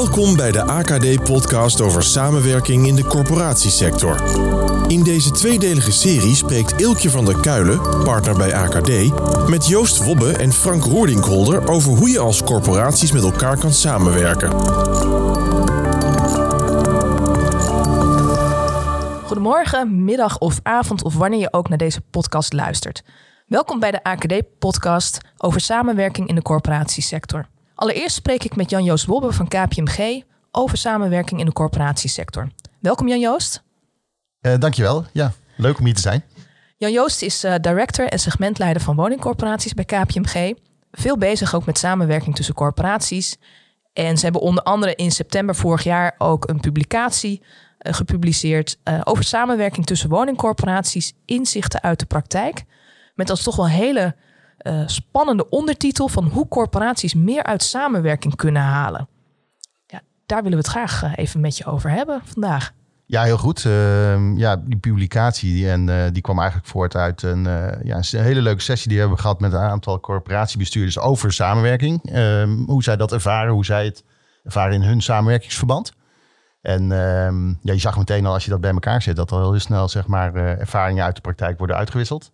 Welkom bij de AKD-podcast over samenwerking in de corporatiesector. In deze tweedelige serie spreekt Ilkje van der Kuilen, partner bij AKD, met Joost Wobbe en Frank Roerdinkholder over hoe je als corporaties met elkaar kan samenwerken. Goedemorgen, middag of avond of wanneer je ook naar deze podcast luistert. Welkom bij de AKD-podcast over samenwerking in de corporatiesector. Allereerst spreek ik met Jan-Joost Wobbe van KPMG over samenwerking in de corporatiesector. Welkom Jan-Joost. Uh, dankjewel. Ja, leuk om hier te zijn. Jan-Joost is uh, director en segmentleider van woningcorporaties bij KPMG. Veel bezig ook met samenwerking tussen corporaties. En ze hebben onder andere in september vorig jaar ook een publicatie uh, gepubliceerd over samenwerking tussen woningcorporaties, inzichten uit de praktijk. Met als toch wel hele uh, spannende ondertitel van hoe corporaties meer uit samenwerking kunnen halen. Ja, daar willen we het graag uh, even met je over hebben vandaag. Ja, heel goed. Uh, ja, die publicatie en, uh, die kwam eigenlijk voort uit een, ja, een hele leuke sessie die we hebben gehad met een aantal corporatiebestuurders over samenwerking. Ehm, hoe zij dat ervaren, hoe zij het ervaren in hun samenwerkingsverband. En ehm, ja, je zag meteen al als je dat bij elkaar zet, dat al heel snel zeg maar, ervaringen uit de praktijk worden uitgewisseld.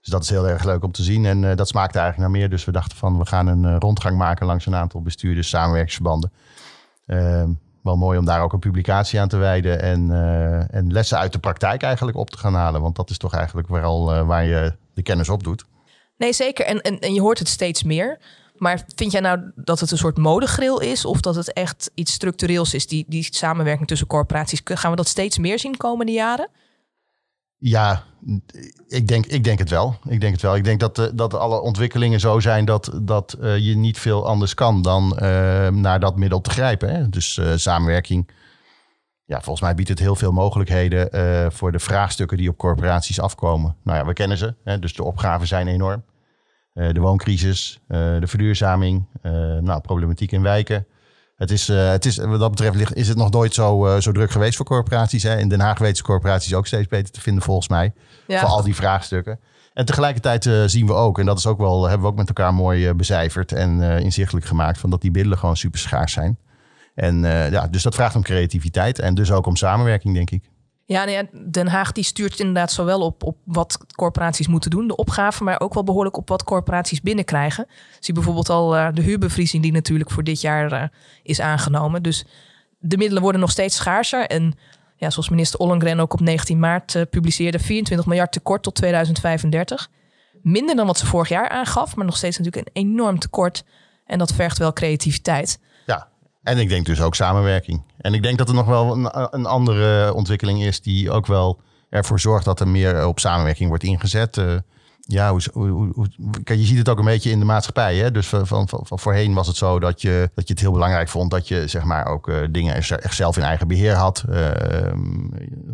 Dus dat is heel erg leuk om te zien. En uh, dat smaakte eigenlijk naar meer. Dus we dachten van we gaan een uh, rondgang maken langs een aantal bestuurders, samenwerkingsverbanden. Uh, wel mooi om daar ook een publicatie aan te wijden. En, eh, en lessen uit de praktijk eigenlijk op te gaan halen. Want dat is toch eigenlijk vooral waar je de kennis op doet. Nee, zeker. En, en, en je hoort het steeds meer. Maar vind jij nou dat het een soort modegril is? Of dat het echt iets structureels is, die, die samenwerking tussen corporaties? Gaan we dat steeds meer zien de komende jaren? Ja, ik denk, ik denk het wel. Ik denk het wel. Ik denk dat, uh, dat alle ontwikkelingen zo zijn dat, dat uh, je niet veel anders kan dan uh, naar dat middel te grijpen. Hè? Dus samenwerking. Ja, volgens mij biedt het heel veel mogelijkheden voor de vraagstukken die op corporaties afkomen. Nou ja, we kennen ze. Hè? Dus de opgaven zijn enorm. de wooncrisis, de verduurzaming, nou, problematiek in wijken. Het is, uh, het is, wat dat betreft is het nog nooit zo, uh, zo druk geweest voor corporaties. Hè? In Den Haag weten corporaties ook steeds beter te vinden, volgens mij. Ja. Voor al die vraagstukken. En tegelijkertijd uh, zien we ook, en dat is ook wel, hebben we ook met elkaar mooi becijferd en inzichtelijk gemaakt, van dat die middelen gewoon super schaars zijn. En ja, dus dat vraagt om creativiteit en dus ook om samenwerking, denk ik. Ja, Den Haag die stuurt inderdaad zowel op, op wat corporaties moeten doen, de opgave, maar ook wel behoorlijk op wat corporaties binnenkrijgen. Zie bijvoorbeeld al uh, de huurbevriezing die natuurlijk voor dit jaar uh, is aangenomen. Dus de middelen worden nog steeds schaarser. En ja, zoals minister Ollengren ook op 19 maart uh, publiceerde, 24 miljard tekort tot 2035. Minder dan wat ze vorig jaar aangaf, maar nog steeds natuurlijk een enorm tekort. En dat vergt wel creativiteit. En ik denk dus ook samenwerking. En ik denk dat er nog wel een, andere ontwikkeling is die ook wel ervoor zorgt dat er meer op samenwerking wordt ingezet. Uh, ja, je ziet het ook een beetje in de maatschappij. Hè? Dus van, voorheen was het zo dat je, dat je het heel belangrijk vond dat je zeg maar ook uh, dingen echt zelf in eigen beheer had. Uh,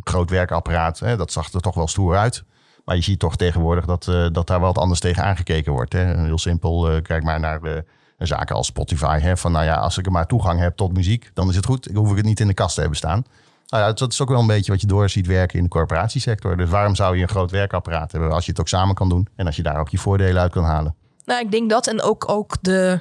groot werkapparaat, hè? dat zag er toch wel stoer uit. Maar je ziet toch tegenwoordig dat, dat daar wat anders tegen aangekeken wordt. Hè? Heel simpel, kijk maar naar de zaken als Spotify. Hè, van nou ja, als ik er maar toegang heb tot muziek, dan is het goed. Ik hoef ik het niet in de kast te hebben staan. Nou ja, dat is ook wel een beetje wat je door ziet werken in de corporatiesector. Dus waarom zou je een groot werkapparaat hebben als je het ook samen kan doen en als je daar ook je voordelen uit kan halen? Nou, ik denk dat en ook, ook de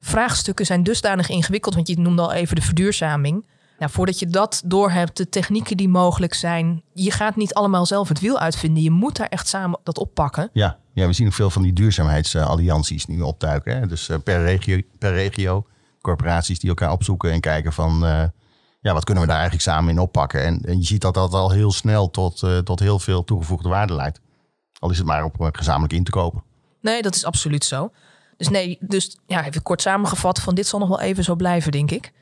vraagstukken zijn dusdanig ingewikkeld, want je noemde al even de verduurzaming. Nou, voordat je dat doorhebt, de technieken die mogelijk zijn, je gaat niet allemaal zelf het wiel uitvinden. Je moet daar echt samen dat oppakken. Ja, ja we zien ook veel van die duurzaamheidsallianties nu opduiken. Hè? Dus eh, per, regio, per regio, corporaties die elkaar opzoeken en kijken van, uh, ja, wat kunnen we daar eigenlijk samen in oppakken? En, en je ziet dat dat al heel snel tot, uh, tot heel veel toegevoegde waarde leidt. Al is het maar op gezamenlijk in te kopen. Nee, dat is absoluut zo. Dus nee, dus ja, even kort samengevat van dit zal nog wel even zo blijven, denk ik.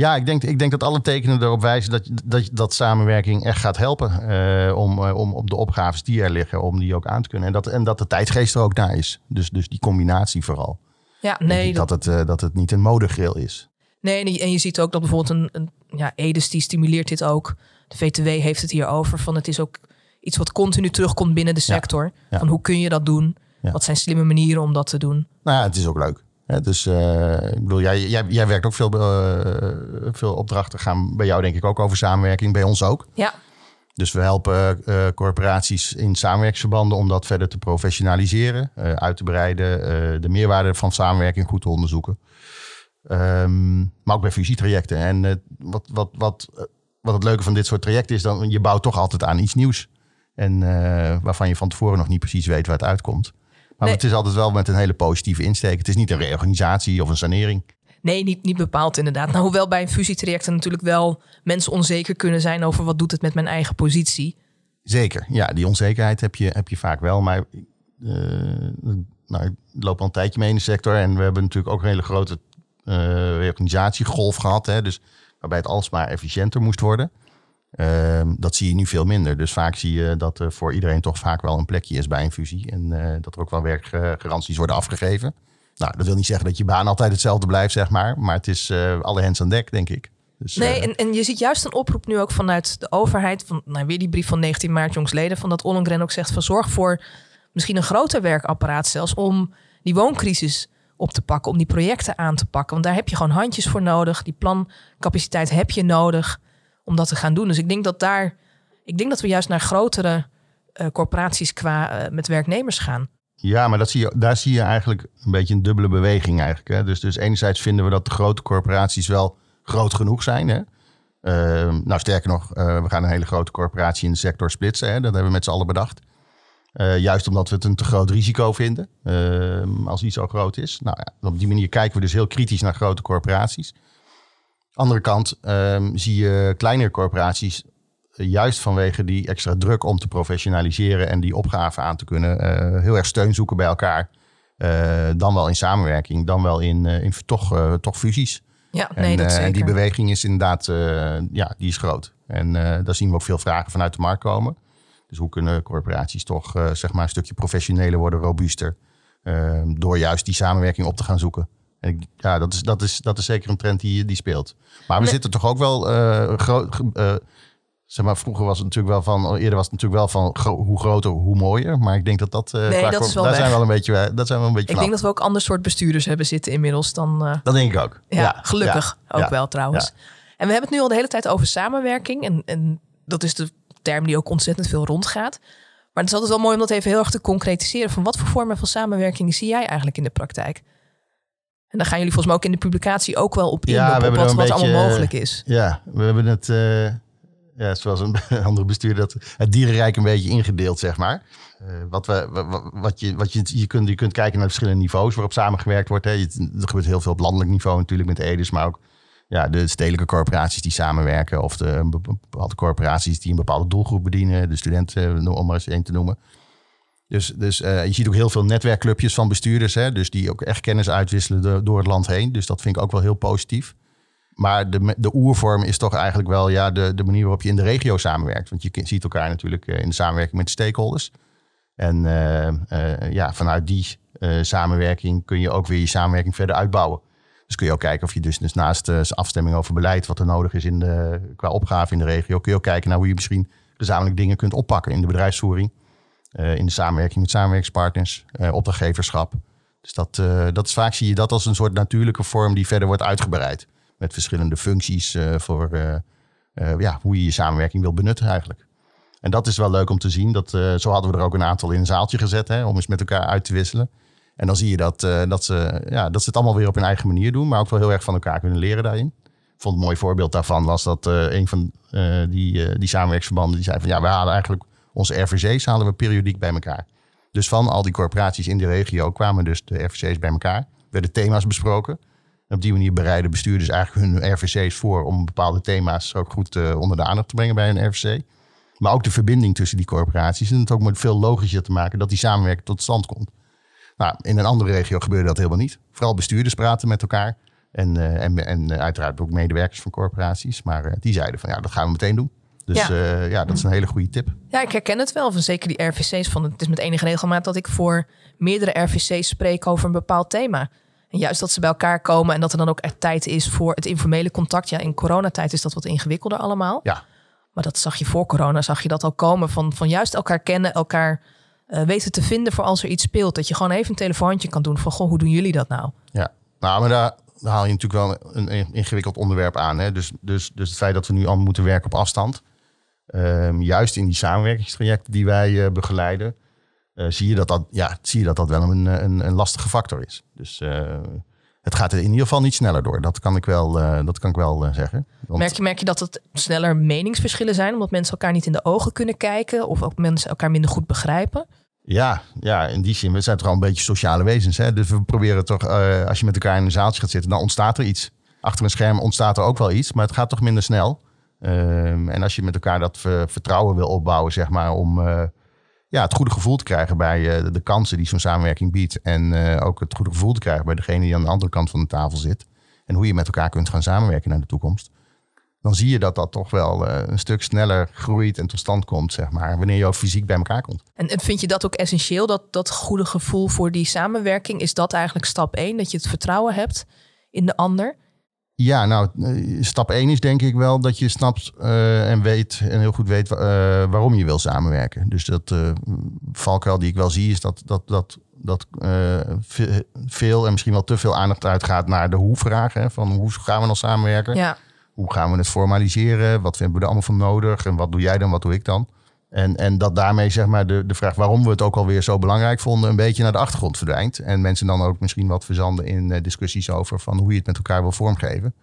Ja, ik denk, ik denk dat alle tekenen erop wijzen dat, dat, dat samenwerking echt gaat helpen. Uh, om, uh, om op de opgaves die er liggen, om die ook aan te kunnen. En dat, en dat de tijdsgeest er ook daar is. Dus, dus die combinatie vooral. Ja, nee. Dat, dat, het, uh, dat het niet een modegril is. Nee, en je ziet ook dat bijvoorbeeld een, een ja, Edes die stimuleert dit ook. De VTW heeft het hier over. Van het is ook iets wat continu terugkomt binnen de sector. Ja, ja. Van hoe kun je dat doen? Wat zijn slimme manieren om dat te doen? Nou ja, het is ook leuk dus uh, ik bedoel, jij, jij, jij, werkt ook veel, uh, veel opdrachten gaan bij jou denk ik ook over samenwerking, bij ons ook. Ja. Dus we helpen uh, corporaties in samenwerkingsverbanden om dat verder te professionaliseren, uit te breiden, de meerwaarde van samenwerking goed te onderzoeken. Ehm, maar ook bij fusietrajecten. En wat, wat, wat, wat het leuke van dit soort trajecten is, dan je bouwt toch altijd aan iets nieuws. En waarvan je van tevoren nog niet precies weet waar het uitkomt. Maar nee. het is altijd wel met een hele positieve insteek. Het is niet een reorganisatie of een sanering. Nee, niet, niet bepaald inderdaad. Nou, hoewel bij een fusietraject natuurlijk wel mensen onzeker kunnen zijn over wat doet het met mijn eigen positie. Zeker, ja, die onzekerheid heb je, heb je vaak wel. Maar nou, ik loop al een tijdje mee in de sector. En we hebben natuurlijk ook een hele grote uh, reorganisatiegolf gehad. Hè, dus waarbij het alsmaar efficiënter moest worden. Uh, dat zie je nu veel minder. Dus vaak zie je dat er voor iedereen toch vaak wel een plekje is bij een fusie. En uh, dat er ook wel werkgaranties worden afgegeven. Nou, dat wil niet zeggen dat je baan altijd hetzelfde blijft, zeg maar. Maar het is uh, alle hens aan dek, denk ik. Dus, nee, en, en je ziet juist een oproep nu ook vanuit de overheid. Van, nou, weer die brief van 19 maart jongsleden. Van dat Ollongren ook zegt van zorg voor misschien een groter werkapparaat zelfs. Om die wooncrisis op te pakken, om die projecten aan te pakken. Want daar heb je gewoon handjes voor nodig. Die plancapaciteit heb je nodig om dat te gaan doen. Dus ik denk dat daar, ik denk dat we juist naar grotere uh, corporaties qua uh, met werknemers gaan. Ja, maar dat zie je, daar zie je eigenlijk een beetje een dubbele beweging eigenlijk. Hè? Dus, dus enerzijds vinden we dat de grote corporaties wel groot genoeg zijn. Hè? Uh, nou, sterker nog, we gaan een hele grote corporatie in de sector splitsen. Hè? Dat hebben we met z'n allen bedacht. Juist omdat we het een te groot risico vinden uh, als iets zo groot is. Nou ja, op die manier kijken we dus heel kritisch naar grote corporaties. Andere kant um, zie je kleinere corporaties uh, juist vanwege die extra druk om te professionaliseren en die opgave aan te kunnen, heel erg steun zoeken bij elkaar. dan wel in samenwerking, dan wel in, in toch, toch fusies. Ja, nee, en, dat zeker. en die beweging is inderdaad, ja, die is groot. En daar zien we ook veel vragen vanuit de markt komen. Dus hoe kunnen corporaties toch zeg maar een stukje professioneler worden, robuuster, uh, door juist die samenwerking op te gaan zoeken. En ja, dat is, dat, is, dat is zeker een trend die, die speelt. Maar we nee. zitten toch ook wel uh, groot. zeg maar, vroeger was het natuurlijk wel van, eerder was het natuurlijk wel van gro hoe groter, hoe mooier. Maar ik denk dat dat, nee, dat is wel daar weg. zijn we wel een beetje, dat zijn we een beetje. Ik denk dat we ook ander soort bestuurders hebben zitten inmiddels dan. dat denk ik ook. Ja, ja. gelukkig ja. ook wel trouwens. En we hebben het nu al de hele tijd over samenwerking. En, en dat is de term die ook ontzettend veel rondgaat. Maar het is altijd wel mooi om dat even heel erg te concretiseren. Van wat voor vormen van samenwerking zie jij eigenlijk in de praktijk? En dan gaan jullie volgens mij ook in de publicatie ook wel op in ja, op, we op wat, wat beetje, allemaal mogelijk is. Ja, we hebben het, uh, ja, zoals een andere bestuur, dat het dierenrijk een beetje ingedeeld, zeg maar. Uh, wat, we, wat, wat, je, wat je, je, kunt, je kunt kijken naar verschillende niveaus waarop samengewerkt wordt. Hè. Je, er gebeurt heel veel op landelijk niveau natuurlijk met EDES, maar ook ja, de stedelijke corporaties die samenwerken of de bepaalde corporaties die een bepaalde doelgroep bedienen, de studenten, om maar eens één te noemen. Dus, dus uh, je ziet ook heel veel netwerkclubjes van bestuurders, hè, dus die ook echt kennis uitwisselen door het land heen. Dus dat vind ik ook wel heel positief. Maar de, de oervorm is toch eigenlijk wel ja, de, de manier waarop je in de regio samenwerkt. Want je ziet elkaar natuurlijk in de samenwerking met de stakeholders. En uh, ja, vanuit die samenwerking kun je ook weer je samenwerking verder uitbouwen. Dus kun je ook kijken of je dus, dus naast de afstemming over beleid, wat er nodig is in de, qua opgave in de regio, kun je ook kijken naar hoe je misschien gezamenlijk dingen kunt oppakken in de bedrijfsvoering, in de samenwerking met samenwerkingspartners, uh, opdrachtgeverschap. Dus dat, uh, dat vaak zie je dat als een soort natuurlijke vorm die verder wordt uitgebreid. Met verschillende functies voor ja, hoe je je samenwerking wil benutten eigenlijk. En dat is wel leuk om te zien. Dat, zo hadden we er ook een aantal in een zaaltje gezet hè, om eens met elkaar uit te wisselen. En dan zie je dat, dat, ze, ja, dat ze het allemaal weer op hun eigen manier doen, maar ook wel heel erg van elkaar kunnen leren daarin. Ik vond een mooi voorbeeld daarvan was dat een van die, die samenwerksverbanden die zei van ja, we halen eigenlijk onze RVC's halen we periodiek bij elkaar. Dus van al die corporaties in de regio kwamen dus de RVC's bij elkaar, werden thema's besproken. En op die manier bereiden bestuurders eigenlijk hun RVC's voor om bepaalde thema's ook goed onder de aandacht te brengen bij een RVC. Maar ook de verbinding tussen die corporaties en het ook met veel logischer te maken dat die samenwerking tot stand komt. Nou, in een andere regio gebeurde dat helemaal niet. Vooral bestuurders praten met elkaar. En, uh, en, en uiteraard ook medewerkers van corporaties. Maar uh, die zeiden van ja, dat gaan we meteen doen. Dus ja. Uh, ja, dat is een hele goede tip. Ja, ik herken het wel. Van zeker die RVC's. Van, het is met enige regelmaat dat ik voor meerdere RVC's spreek over een bepaald thema. En juist dat ze bij elkaar komen en dat er dan ook echt tijd is voor het informele contact. Ja, in coronatijd is dat wat ingewikkelder allemaal. Ja. Maar dat zag je voor corona, zag je dat al komen. Van, van juist elkaar kennen, elkaar uh, weten te vinden voor als er iets speelt. Dat je gewoon even een telefoontje kan doen van, goh, hoe doen jullie dat nou? Ja, nou, maar daar, daar haal je natuurlijk wel een, ingewikkeld onderwerp aan. Hè? Dus, dus, dus het feit dat we nu allemaal moeten werken op afstand. Um, juist in die samenwerkingstrajecten die wij uh, begeleiden, uh, zie, je dat dat, ja, zie je dat dat wel een, een, een lastige factor is. Dus het het gaat er in ieder geval niet sneller door. Dat kan ik wel, dat kan ik wel zeggen. Want... Merk, je, merk je dat het sneller meningsverschillen zijn, omdat mensen elkaar niet in de ogen kunnen kijken of ook mensen elkaar minder goed begrijpen? Ja, ja, in die zin, we zijn toch al een beetje sociale wezens. Hè? Dus we proberen toch, als je met elkaar in een zaaltje gaat zitten, dan ontstaat er iets. Achter een scherm ontstaat er ook wel iets, maar het gaat toch minder snel. Ehm, en als je met elkaar dat vertrouwen wil opbouwen, zeg maar, om uh, ja, het goede gevoel te krijgen bij uh, de kansen die zo'n samenwerking biedt. En uh, ook het goede gevoel te krijgen bij degene die aan de andere kant van de tafel zit. En hoe je met elkaar kunt gaan samenwerken naar de toekomst. Dan zie je dat dat toch wel een stuk sneller groeit en tot stand komt, zeg maar, wanneer je ook fysiek bij elkaar komt. En, en vind je dat ook essentieel, dat, dat goede gevoel voor die samenwerking? Is dat eigenlijk stap één, dat je het vertrouwen hebt in de ander? Ja, nou, eh, stap 1 is denk ik wel dat je snapt uh, en weet en heel goed weet uh, waarom je wil samenwerken. Dus dat uh, valkuil die ik wel zie is dat, dat, dat, dat veel en misschien wel te veel aandacht uitgaat naar de hoe-vragen. Van hoe gaan we dan samenwerken? Ja. Hoe gaan we het formaliseren? Wat vinden we er allemaal van nodig? En wat doe jij dan, wat doe ik dan? En, en dat daarmee zeg maar de, de vraag waarom we het ook alweer zo belangrijk vonden, een beetje naar de achtergrond verdwijnt. En mensen dan ook misschien wat verzanden in uh, discussies over van hoe je het met elkaar wil vormgeven.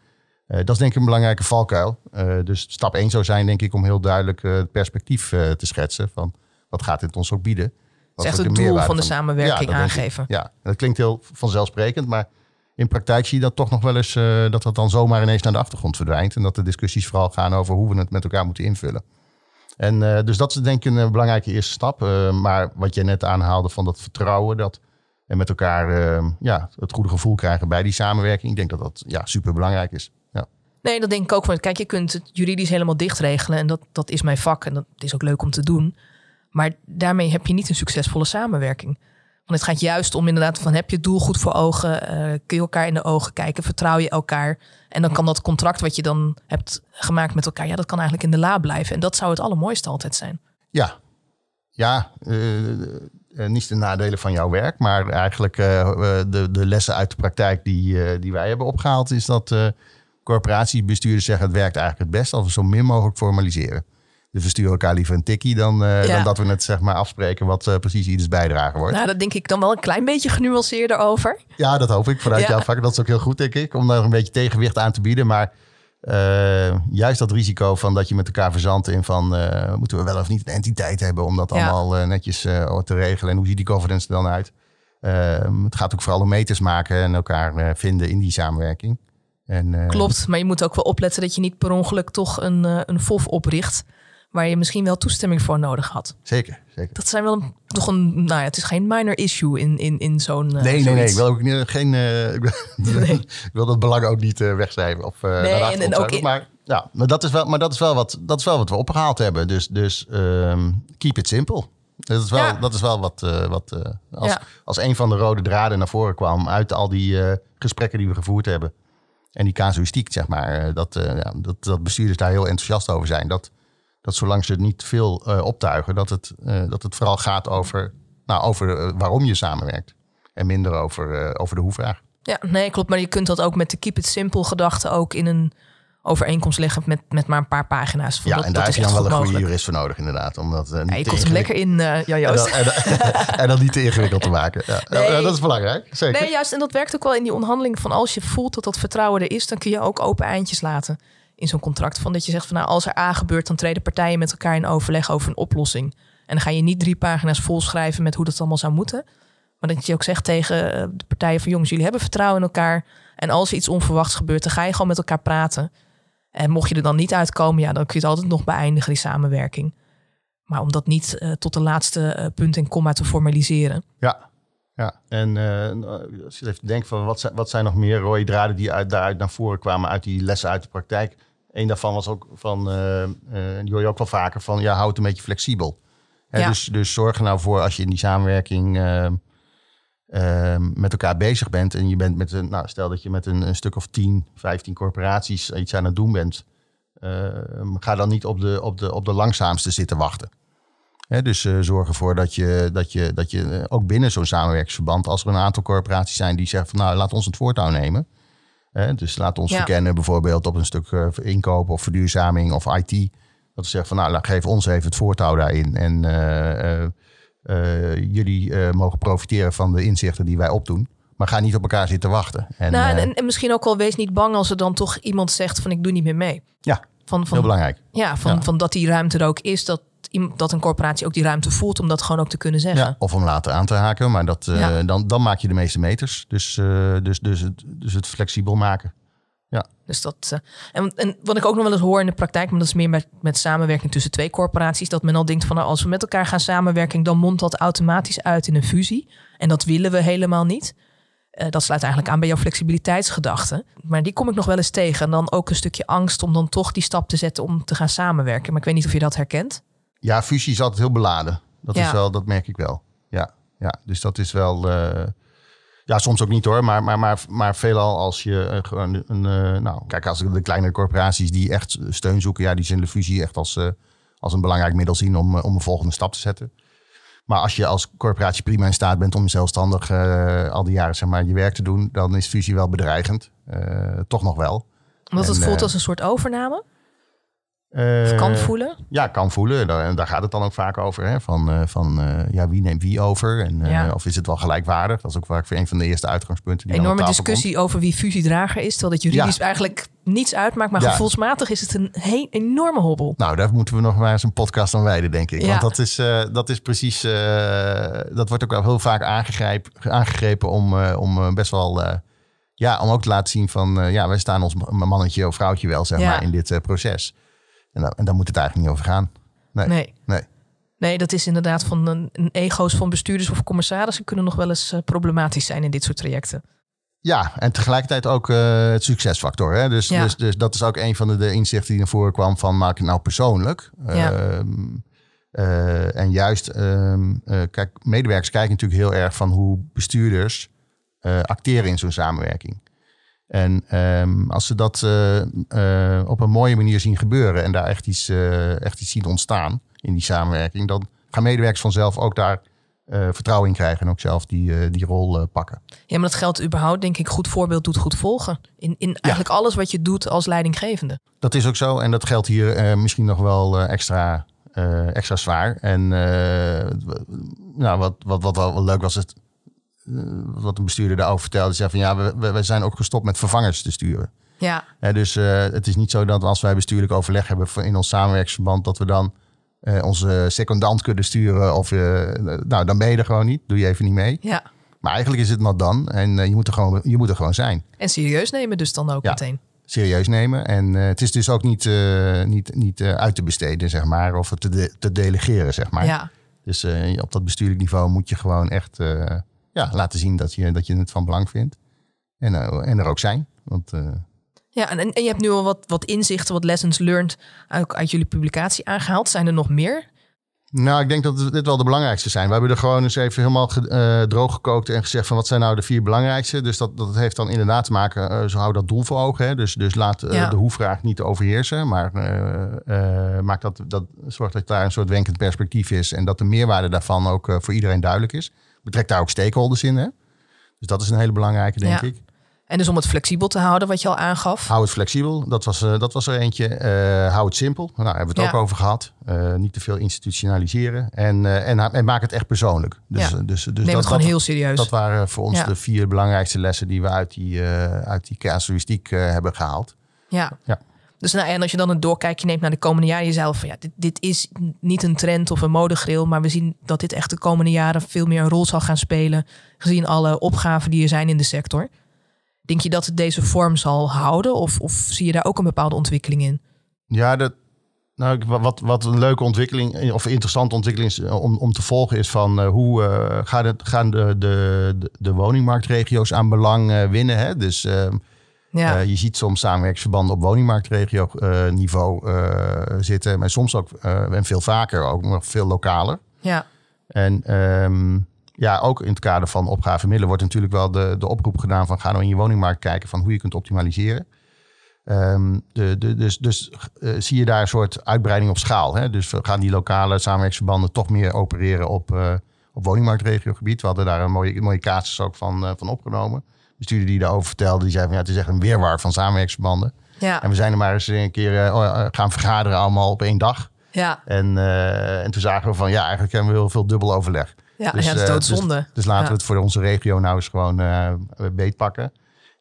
Uh, dat is denk ik een belangrijke valkuil. Uh, dus stap 1 zou zijn denk ik om heel duidelijk het perspectief te schetsen van wat gaat dit ons ook bieden. Wat is echt het doel van de samenwerking ja, aangeven. Ik, ja, dat klinkt heel vanzelfsprekend, maar in praktijk zie je dat toch nog wel eens dat dat dan zomaar ineens naar de achtergrond verdwijnt. En dat de discussies vooral gaan over hoe we het met elkaar moeten invullen. En uh, dus dat is denk ik een uh, belangrijke eerste stap. Uh, maar wat jij net aanhaalde van dat vertrouwen, dat en met elkaar ja, het goede gevoel krijgen bij die samenwerking. Ik denk dat dat ja, super belangrijk is. Nee, dat denk ik ook. Want kijk, je kunt het juridisch helemaal dicht regelen. En dat, dat is mijn vak. En dat is ook leuk om te doen. Maar daarmee heb je niet een succesvolle samenwerking. Want het gaat juist om inderdaad van heb je het doel goed voor ogen? Uh, kun je elkaar in de ogen kijken? Vertrouw je elkaar? En dan kan dat contract wat je dan hebt gemaakt met elkaar, ja, dat kan eigenlijk in de la blijven. En dat zou het allermooiste altijd zijn. Ja, ja, uh, uh, niet de nadelen van jouw werk, maar eigenlijk de, de lessen uit de praktijk die, die wij hebben opgehaald, is dat corporatiebestuurders zeggen het werkt eigenlijk het best als we zo min mogelijk formaliseren. Dus we sturen elkaar liever een tikkie dan, uh, dan dat we het zeg maar afspreken wat uh, precies ieders bijdrage wordt. Nou, dat denk ik dan wel een klein beetje genuanceerder over. Ja, dat hoop ik vanuit ja. jouw vak. Dat is ook heel goed, denk ik, om daar een beetje tegenwicht aan te bieden. Maar uh, juist dat risico van dat je met elkaar verzandt in van moeten we wel of niet een entiteit hebben om dat ja. allemaal netjes te regelen. En hoe ziet die governance er dan uit? Ehm, het gaat ook vooral om meters maken en elkaar vinden in die samenwerking. En, Klopt, maar je moet ook wel opletten dat je niet per ongeluk toch een, een FOF opricht waar je misschien wel toestemming voor nodig had. Zeker, zeker. Dat zijn wel een, nog een, nou ja, het is geen minor issue in, in, in zo'n. Uh, nee, nee, nee. Ik wil ook niet, geen. Uh, ik, wil, nee. ik wil dat belang ook niet uh, wegschrijven of uh, nee, en, en ook in, maar ja, maar dat is wel, maar dat is wel wat, dat is wel wat we opgehaald hebben. Dus, dus um, keep it simple. Dat is wel, ja. dat is wel wat, wat als, ja. als een van de rode draden naar voren kwam uit al die gesprekken die we gevoerd hebben. En die casuïstiek, zeg maar, dat, ja, dat, dat bestuurders daar heel enthousiast over zijn. Dat, dat zolang ze het niet veel uh, optuigen, dat het, uh, dat het vooral gaat over, nou, over uh, waarom je samenwerkt. En minder over, over de hoe-vraag. Ja, nee, klopt. Maar je kunt dat ook met de keep it simple gedachte ook in een overeenkomst leggen met, met maar een paar pagina's. Ja, dat, en daar heb je dan wel een goede jurist voor nodig, inderdaad. Omdat, uh, ja, je komt hem lekker in, uh, Jan Joost. En dan, en, en dan, niet te ingewikkeld te maken. Ja, nee. dat is belangrijk, zeker. Nee, juist. En dat werkt ook wel in die onderhandeling van als je voelt dat dat vertrouwen er is, dan kun je ook open eindjes laten in zo'n contract. Van dat je zegt van nou, als er A gebeurt, dan treden partijen met elkaar in overleg over een oplossing. En dan ga je niet drie pagina's vol schrijven met hoe dat allemaal zou moeten. Maar dat je ook zegt tegen eh, de partijen van jongens, jullie hebben vertrouwen in elkaar. En als er iets onverwachts gebeurt, dan ga je gewoon met elkaar praten. En mocht je er dan niet uitkomen, ja, dan kun je het altijd nog beëindigen, die samenwerking. Maar om dat niet uh, tot de laatste uh, punt en komma te formaliseren. Ja, ja. en als je even denkt van wat zijn, wat zijn nog meer rode draden die uit, daaruit naar voren kwamen uit die lessen uit de praktijk. Een daarvan was ook van, uh, uh, die hoor je ook wel vaker van, ja, houd het een beetje flexibel. Ja. Dus, dus zorg er nou voor als je in die samenwerking uh, met elkaar bezig bent en je bent met een, nou, stel dat je met een, een stuk of 10, 15 corporaties iets aan het doen bent, ehm, ga dan niet op de, op, de, op de langzaamste zitten wachten. He, dus uh, zorg ervoor dat je, dat je, dat je ook binnen zo'n samenwerkingsverband, als er een aantal corporaties zijn die zeggen van nou laat ons het voortouw nemen, dus laat ons ja. verkennen bijvoorbeeld op een stuk uh, inkoop of verduurzaming of IT. Dat we zeggen van nou, geef ons even het voortouw daarin. En uh, jullie mogen profiteren van de inzichten die wij opdoen. Maar ga niet op elkaar zitten wachten. En, nou, eh, en, en misschien ook wel wees niet bang als er dan toch iemand zegt van ik doe niet meer mee. ja, Van, heel van, belangrijk. ja, van, Ja. van dat die ruimte er ook is, dat, dat een corporatie ook die ruimte voelt om dat gewoon ook te kunnen zeggen. Ja, of om later aan te haken, maar dat, eh, Ja. dan, dan maak je de meeste meters. Dus, eh, dus, dus, het, dus het flexibel maken. Dus dat, eh, en, en wat ik ook nog wel eens hoor in de praktijk, maar dat is meer met, met samenwerking tussen twee corporaties, dat men al denkt van nou, als we met elkaar gaan samenwerken, dan mondt dat automatisch uit in een fusie. En dat willen we helemaal niet. Dat sluit eigenlijk aan bij jouw flexibiliteitsgedachte. Maar die kom ik nog wel eens tegen. En dan ook een stukje angst om dan toch die stap te zetten om te gaan samenwerken. Maar ik weet niet of je dat herkent. Ja, fusie is altijd heel beladen. Dat, Ja. is wel, dat merk ik wel. Ja, ja, dus dat is wel. eh, ja, soms ook niet hoor, maar, maar, maar, maar veelal als je eh, gewoon een. eh, nou, kijk, als de kleinere corporaties die echt steun zoeken, ja, die zullen de fusie echt als, als een belangrijk middel zien om, om een volgende stap te zetten. Maar als je als corporatie prima in staat bent om zelfstandig al die jaren zeg maar, je werk te doen, dan is fusie wel bedreigend. Toch nog wel. Omdat het En, voelt als een soort overname. Eh, kan voelen. Ja, kan voelen. En daar- daar gaat het dan ook vaak over. Hè? Van, eh, van eh, ja, wie neemt wie over? En, eh, Ja. Of is het wel gelijkwaardig? Dat is ook vaak een van de eerste uitgangspunten. Die Enorme discussie over wie fusiedrager is. Terwijl het juridisch Ja. eigenlijk niets uitmaakt. Maar Ja. gevoelsmatig is het een he- enorme hobbel. Nou, daar moeten we nog maar eens een podcast aan wijden, denk ik. Want dat is, eh, dat is precies... eh, dat wordt ook wel heel vaak aangegrepen, aangegrepen om, eh, om eh, best wel... eh, ja, om ook te laten zien van... eh, ja, wij staan ons mannetje of vrouwtje wel, zeg maar, in dit eh, proces. En, daar- en daar moet het eigenlijk niet over gaan. Nee. Nee. nee. Nee, dat is inderdaad van een, een ego's van bestuurders of commissarissen kunnen nog wel eens eh, problematisch zijn in dit soort trajecten. Ja, en tegelijkertijd ook eh, het succesfactor. Hè? Dus, Ja. dus, dus dat is ook een van de, de inzichten die naar voren kwam van maak het nou persoonlijk. Ja. Ehm, eh, en juist, ehm, eh, kijk, medewerkers kijken natuurlijk heel erg van hoe bestuurders acteren in zo'n samenwerking. En ehm, als ze dat eh, eh, op een mooie manier zien gebeuren en daar echt iets, eh, echt iets zien ontstaan in die samenwerking, dan gaan medewerkers vanzelf ook daar vertrouwen in krijgen en ook zelf die, die rol pakken. Ja, maar dat geldt überhaupt, denk ik, goed voorbeeld doet goed volgen. In, in eigenlijk alles wat je doet als leidinggevende. Dat is ook zo. En dat geldt hier misschien nog wel extra, extra zwaar. En nou, wat, wat, wat wel leuk was, het, wat een bestuurder daarover vertelde. zei van ja, we, we, zijn ook gestopt met vervangers te sturen. Ja, Hè, dus eh, het is niet zo dat als wij bestuurlijk overleg hebben in ons samenwerkingsverband, dat we dan eh, onze secondant kunnen sturen. Of eh, nou, dan ben je er gewoon niet. Doe je even niet mee. ja. Maar eigenlijk is het not dan. En eh, je, moet er gewoon, je moet er gewoon zijn. En serieus nemen dus dan ook Ja. meteen. serieus nemen. En eh, het is dus ook niet, eh, niet, niet eh, uit te besteden, zeg maar, of te, de- te delegeren, zeg maar. Ja, Dus eh, op dat bestuurlijk niveau moet je gewoon echt eh, ja, laten zien dat je, dat je het van belang vindt. En, eh, en er ook zijn. Want eh, ja en, je hebt nu al wat, wat inzichten, wat lessons learned uit, uit jullie publicatie aangehaald. Zijn er nog meer? nou, ik denk dat dit wel de belangrijkste zijn. We hebben er gewoon eens even helemaal eh, droog gekookt en gezegd van wat zijn nou de vier belangrijkste. Dus dat, dat heeft dan inderdaad te maken, eh zo hou dat doel voor ogen. Hè? Dus, dus laat Ja. de hoe-vraag niet overheersen. Maar maak dat, dat, zorg dat daar een soort wenkend perspectief is. En dat de meerwaarde daarvan ook voor iedereen duidelijk is. Betrek daar ook stakeholders in. Hè? Dus dat is een hele belangrijke, denk Ja. ik. En dus om het flexibel te houden, wat je al aangaf. Hou het flexibel, dat was, eh, dat was er eentje. Eh, hou het simpel, nou, daar hebben we het Ja. ook over gehad. Eh, niet te veel institutionaliseren. En, en, en maak het echt persoonlijk. Dus, Ja. dus, dus Neem dat, het gewoon dat, heel serieus. dat waren voor ons Ja. de vier belangrijkste lessen die we uit die, uit die casuïstiek hebben gehaald. Ja. Ja. Dus nou, en als je dan een doorkijkje neemt naar de komende jaren, jezelf ja, dit, dit is niet een trend of een modegril, maar we zien dat dit echt de komende jaren veel meer een rol zal gaan spelen, gezien alle opgaven die er zijn in de sector. Denk je dat het deze vorm zal houden of, of zie je daar ook een bepaalde ontwikkeling in? Ja, dat, nou, wat, wat een leuke ontwikkeling of interessante ontwikkeling eh, om, om te volgen is van eh, hoe eh, gaan, het, gaan de, de, de, woningmarktregio's aan belang eh, winnen. Hè? Dus ehm, Ja, Eh, je ziet soms samenwerkingsverbanden op woningmarktregio eh, niveau eh, zitten. Maar soms ook, en veel vaker, ook nog veel lokaler. ja, En ehm, ja, ook in het kader van opgave middelen wordt natuurlijk wel de, de oproep gedaan van ga nou in je woningmarkt kijken van hoe je kunt optimaliseren. Ehm, de, de, dus dus zie je daar een soort uitbreiding op schaal. Hè? Dus we gaan die lokale samenwerkingsverbanden toch meer opereren op, op woningmarktregiogebied. We hadden daar een mooie, mooie casus ook van, van opgenomen. Bestuurder die daarover vertelde, die zei van ja, het is echt een weerwar van samenwerkingsverbanden. ja, En we zijn er maar eens een keer eh, oh, eh, gaan vergaderen allemaal op één dag. ja, En, eh, en toen zagen we van ja, eigenlijk hebben we heel veel dubbel overleg. Ja, dus, ja dat is doodzonde. Dus, dus laten we het voor onze regio nou eens gewoon beetpakken.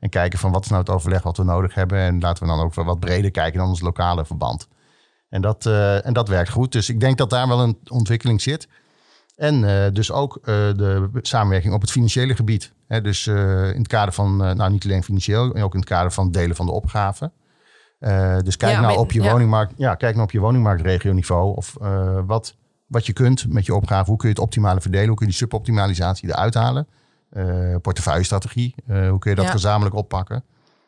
En kijken van wat is nou het overleg wat we nodig hebben. En laten we dan ook wat breder kijken dan ons lokale verband. En dat, en dat werkt goed. Dus ik denk dat daar wel een ontwikkeling zit. En uh, dus ook uh, de samenwerking op het financiële gebied. Hè, dus uh, in het kader van, nou niet alleen financieel, maar ook in het kader van delen van de opgave. dus kijk ja, nou op je ja. woningmarkt, ja, kijk nou op je woningmarktregioniveau of wat, wat je kunt met je opgave. Hoe kun je het optimale verdelen? Hoe kun je die suboptimalisatie eruit halen? portefeuillestrategie, hoe kun je dat ja. gezamenlijk oppakken?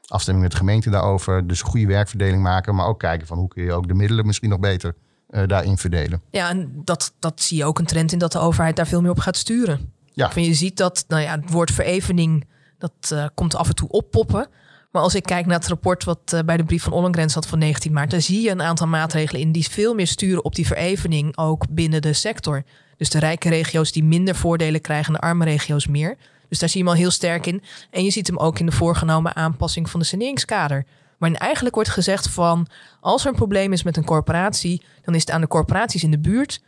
Afstemming met de gemeente daarover. Dus goede werkverdeling maken, maar ook kijken van hoe kun je ook de middelen misschien nog beter uh, daarin verdelen. Ja, en dat, dat zie je ook een trend in dat de overheid daar veel meer op gaat sturen. Ja. Je ziet dat, nou ja, het woord verevening, dat uh, komt af en toe oppoppen. Maar als ik kijk naar het rapport wat uh, bij de brief van Ollengren zat van 19 maart, dan zie je een aantal maatregelen in die veel meer sturen op die verevening ook binnen de sector. Dus de rijke regio's die minder voordelen krijgen en de arme regio's meer. Dus daar zie je hem al heel sterk in. En je ziet hem ook in de voorgenomen aanpassing van de saneringskader. Waarin eigenlijk wordt gezegd van als er een probleem is met een corporatie, dan is het aan de corporaties in de buurt,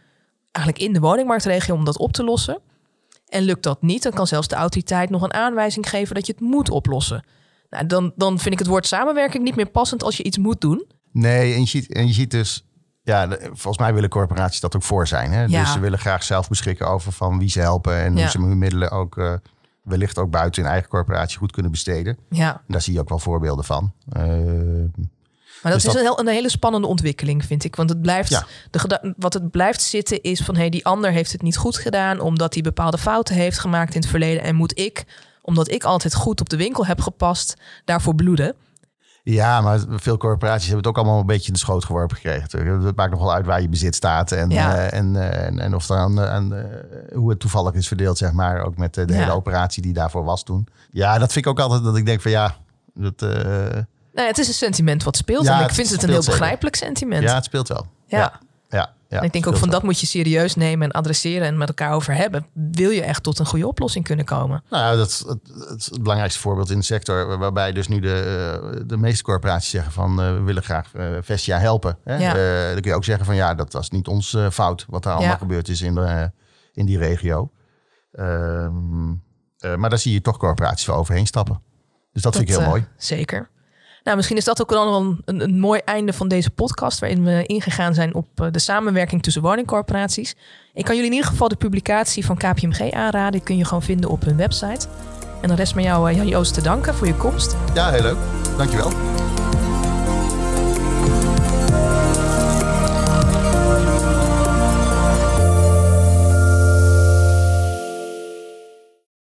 eigenlijk in de woningmarktregio, om dat op te lossen. En lukt dat niet, dan kan zelfs de autoriteit nog een aanwijzing geven dat je het moet oplossen. Nou, dan, dan vind ik het woord samenwerking niet meer passend als je iets moet doen. Nee, en je ziet, en je ziet dus, ja, volgens mij willen corporaties dat ook voor zijn. Hè? Ja. Dus ze willen graag zelf beschikken over van wie ze helpen en hoe ze hun middelen ook uh, wellicht ook buiten hun eigen corporatie goed kunnen besteden. Ja. En daar zie je ook wel voorbeelden van. Uh, maar dat dus is Een, een, hele spannende ontwikkeling, vind ik. Want het blijft, de, wat het blijft zitten is van... hé, hey, die ander heeft het niet goed gedaan... omdat hij bepaalde fouten heeft gemaakt in het verleden... en moet ik, omdat ik altijd goed op de winkel heb gepast... daarvoor bloeden. Ja, maar veel corporaties hebben het ook allemaal een beetje in de schoot geworpen gekregen. Het maakt nogal uit waar je bezit staat en, uh, en, uh, en, en, of dan uh, hoe het toevallig is verdeeld, zeg maar. Ook met de ja. hele operatie die daarvoor was toen. Ja, dat vind ik ook altijd dat ik denk van ja, dat... Nee, het is een sentiment wat speelt. Ja, en ik vind het, een heel begrijpelijk sentiment. Ja, het speelt wel. ja. Ja. Ik denk ook van dat moet je serieus nemen en adresseren en met elkaar over hebben. Wil je echt tot een goede oplossing kunnen komen? Nou, dat is het, het, belangrijkste voorbeeld in de sector. Waarbij dus nu de, eh, de meeste corporaties zeggen van uh, we willen graag uh, Vestia helpen. Hè? Ja. Uh, dan kun je ook zeggen van ja, dat was niet ons fout wat er allemaal gebeurd is in, de, in die regio. Ehm, maar daar zie je toch corporaties voor overheen stappen. Dus dat, dat vind ik heel mooi. Zeker. Nou, misschien is dat ook wel een, een, mooi einde van deze podcast, waarin we ingegaan zijn op eh, de samenwerking tussen woningcorporaties. Ik kan jullie in ieder geval de publicatie van KPMG aanraden. Die kun je gewoon vinden op hun website. En dan rest me jou, uh, Joost, te danken voor je komst. Ja, heel leuk. Dankjewel.